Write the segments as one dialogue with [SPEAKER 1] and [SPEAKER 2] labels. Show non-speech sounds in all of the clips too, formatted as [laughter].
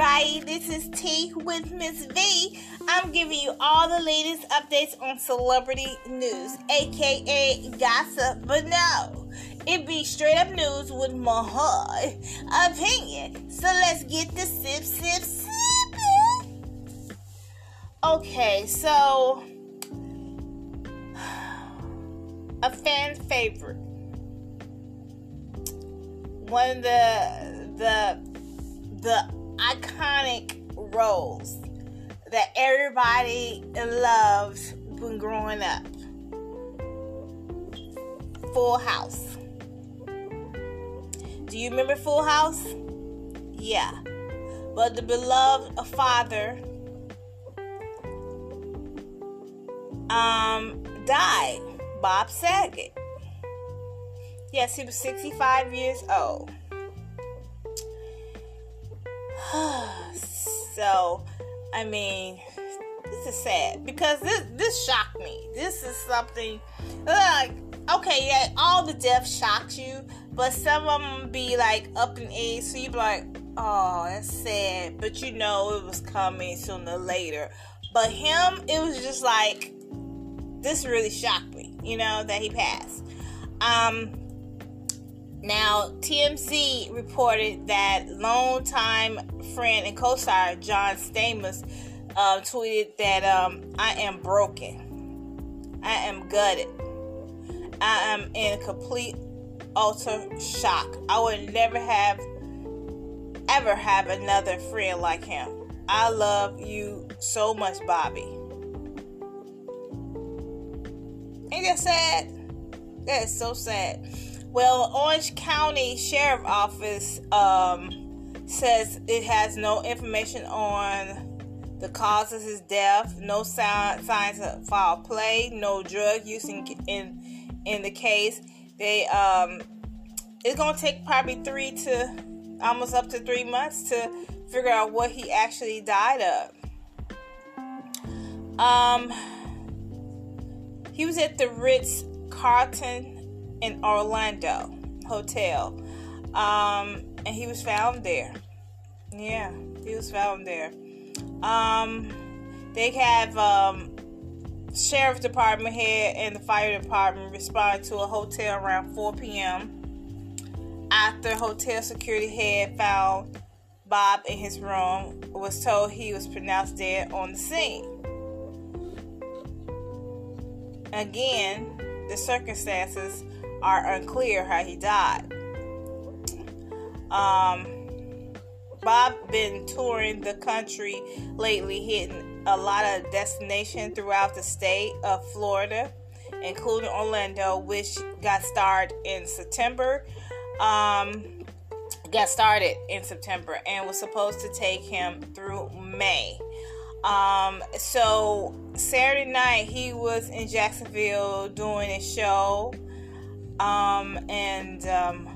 [SPEAKER 1] everybody. This is Tea with Miss V. I'm giving you all the latest updates on celebrity news, aka gossip, but no, it be straight up news with my hard opinion. So let's get the sip, sip, sip. Okay, so [sighs] a fan favorite, one of the the the iconic roles that everybody loves when growing up. Full House. Do you remember Full House? Yeah. But the beloved father um died. Bob Saget. Yes, he was 65 years old. [sighs] so, I mean, this is sad because this this shocked me. This is something like okay, yeah, all the death shocked you, but some of them be like up in age, so you be like, oh, that's sad, but you know it was coming sooner or later. But him, it was just like this really shocked me, you know, that he passed. Um, now, TMZ reported that longtime friend and co-star John Stamos uh, tweeted that um, I am broken. I am gutted. I am in complete utter shock. I would never have ever have another friend like him. I love you so much, Bobby. Ain't that sad? That is so sad. Well, Orange County Sheriff Office um, says it has no information on the cause of his death, no sign, signs of foul play, no drug use in in, in the case. They um, it's gonna take probably three to almost up to three months to figure out what he actually died of. Um, he was at the Ritz Carlton in Orlando hotel. Um, and he was found there. Yeah, he was found there. Um, they have um, sheriff department head and the fire department respond to a hotel around 4 p.m. After hotel security head found Bob in his room, was told he was pronounced dead on the scene. Again, the circumstances are unclear how he died. Um, Bob been touring the country lately, hitting a lot of destinations throughout the state of Florida, including Orlando, which got started in September. Um, got started in September and was supposed to take him through May. Um, so Saturday night he was in Jacksonville doing a show um, and um,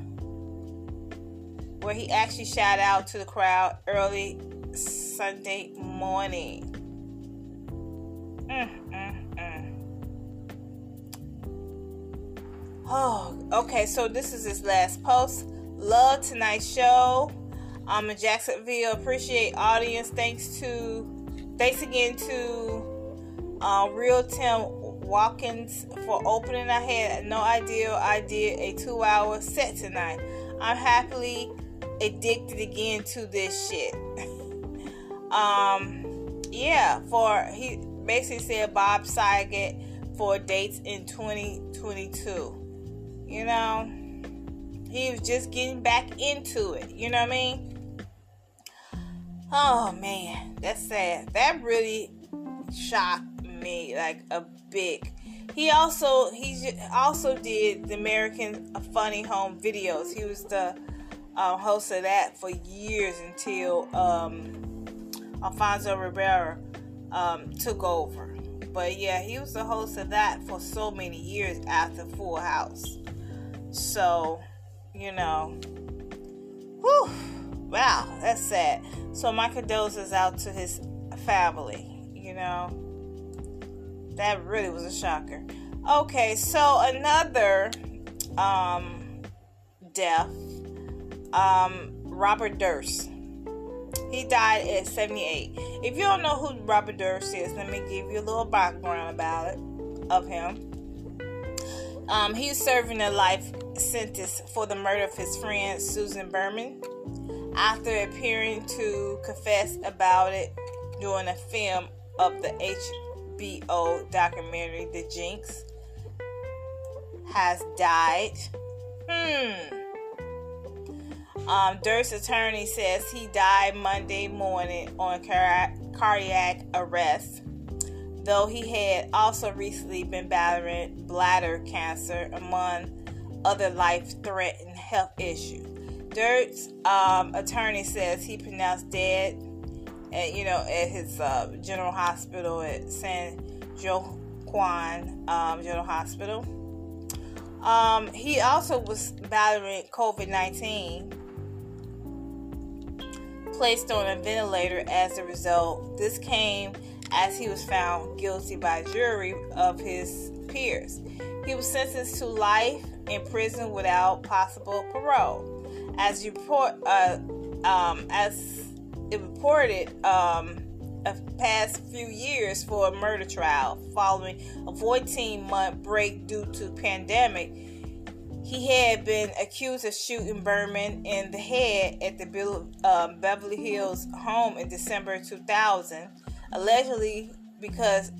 [SPEAKER 1] where he actually shout out to the crowd early Sunday morning. Mm, mm, mm. Oh, okay. So this is his last post. Love tonight's show. I'm in Jacksonville. Appreciate audience. Thanks to, thanks again to uh, Real Tim Watkins for opening. I had no idea I did a two hour set tonight. I'm happily addicted again to this shit. [laughs] um, yeah, for he basically said Bob Saget for dates in 2022. You know, he was just getting back into it. You know what I mean? Oh man, that's sad. That really shocked me like a big. He also he also did the American Funny Home videos. He was the uh, host of that for years until um, Alfonso Ribeiro um, took over. But yeah, he was the host of that for so many years after Full House. So, you know, whew, wow, that's sad. So my condolences out to his family. You know, that really was a shocker. Okay, so another um, death. Um, Robert Durst. He died at 78. If you don't know who Robert Durst is, let me give you a little background about it of him. Um, he was serving a life sentence for the murder of his friend Susan Berman. After appearing to confess about it during a film of the HBO documentary The Jinx, has died. Hmm. Um, attorney says he died Monday morning on car- cardiac arrest, though he had also recently been battling bladder cancer, among other life-threatening health issues. Durst's um, attorney says he pronounced dead, at, you know, at his uh, general hospital at San Joaquin um, General Hospital. Um, he also was battling COVID 19, placed on a ventilator as a result. This came as he was found guilty by jury of his peers. He was sentenced to life in prison without possible parole. As report, uh, um, as it reported, um, a past few years for a murder trial following a 14 month break due to pandemic he had been accused of shooting Berman in the head at the um, Beverly Hills home in December 2000, allegedly because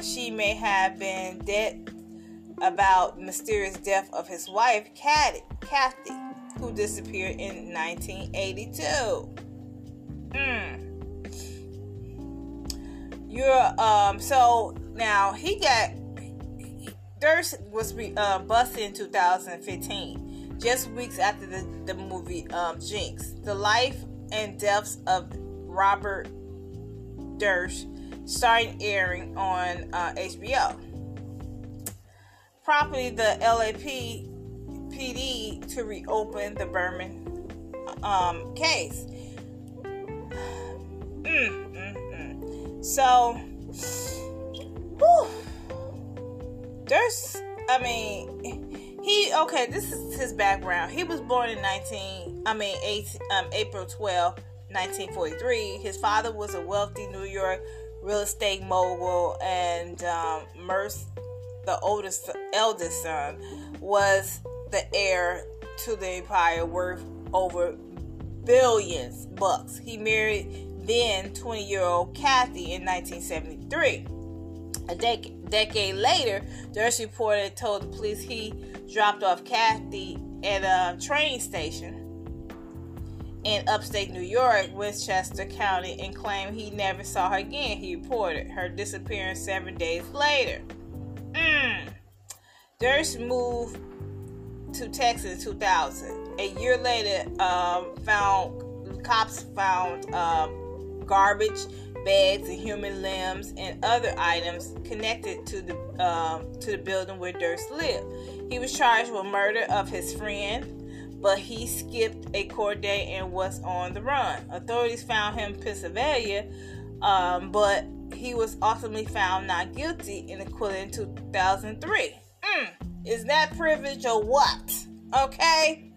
[SPEAKER 1] she may have been dead about mysterious death of his wife, Kathy, Kathy who disappeared in 1982. Hmm. You're um so now he got Durst was re, uh, busted in 2015, just weeks after the, the movie um, Jinx. The life and deaths of Robert Durst started airing on uh, HBO. Promptly, the LAP PD to reopen the Berman um, case. Mm, mm, mm. So, whew, there's, I mean, he okay. This is his background. He was born in 19, I mean, 8, um, April 12, 1943. His father was a wealthy New York real estate mogul, and um, Merce, the oldest, eldest son, was the heir to the empire worth over billions bucks. He married then 20 year old Kathy in 1973. A dec- decade later, Durst reported told the police he dropped off Kathy at a train station in upstate New York, Westchester County, and claimed he never saw her again. He reported her disappearance seven days later. Mm. Durst moved to Texas in 2000. A year later, um, found cops found um, garbage bags and human limbs and other items connected to the um, to the building where Durst lived. He was charged with murder of his friend, but he skipped a court date and was on the run. Authorities found him in Pennsylvania, um, but he was ultimately found not guilty and acquitted in 2003. Mm. Is that privilege or what? Okay.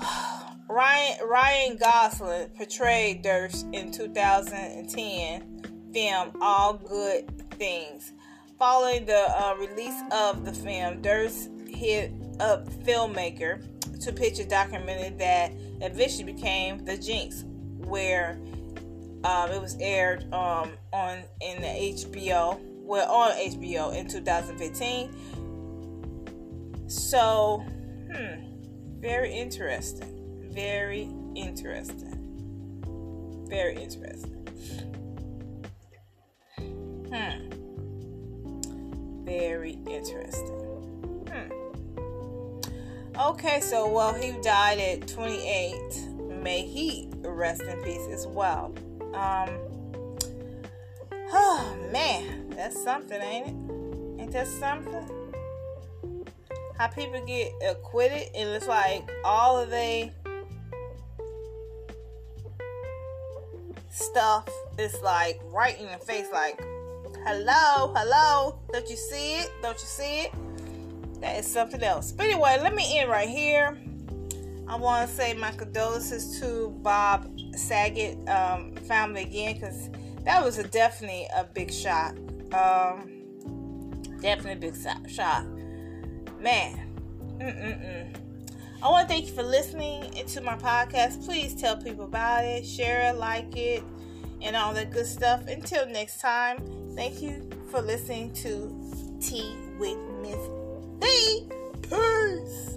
[SPEAKER 1] [sighs] Ryan Ryan Gosling portrayed Durst in 2010 film All Good Things. Following the uh, release of the film, Durst hit up filmmaker to pitch a documentary that eventually became The Jinx, where um, it was aired um, on in the HBO, well on HBO in 2015 so, hmm, very interesting. Very interesting. Very interesting. Hmm. Very interesting. Hmm. Okay, so well, he died at 28. May he rest in peace as well. Um. Oh man, that's something, ain't it? Ain't that something? how people get acquitted and it's like all of they stuff is like right in your face like hello hello don't you see it don't you see it that is something else but anyway let me end right here i'm want to say my condolences to Bob Saget um, family again because that was a definitely a big shock. Um, definitely a big shock. Man, mm-mm-mm. I want to thank you for listening to my podcast. Please tell people about it, share it, like it, and all that good stuff. Until next time, thank you for listening to Tea with Miss D. Peace.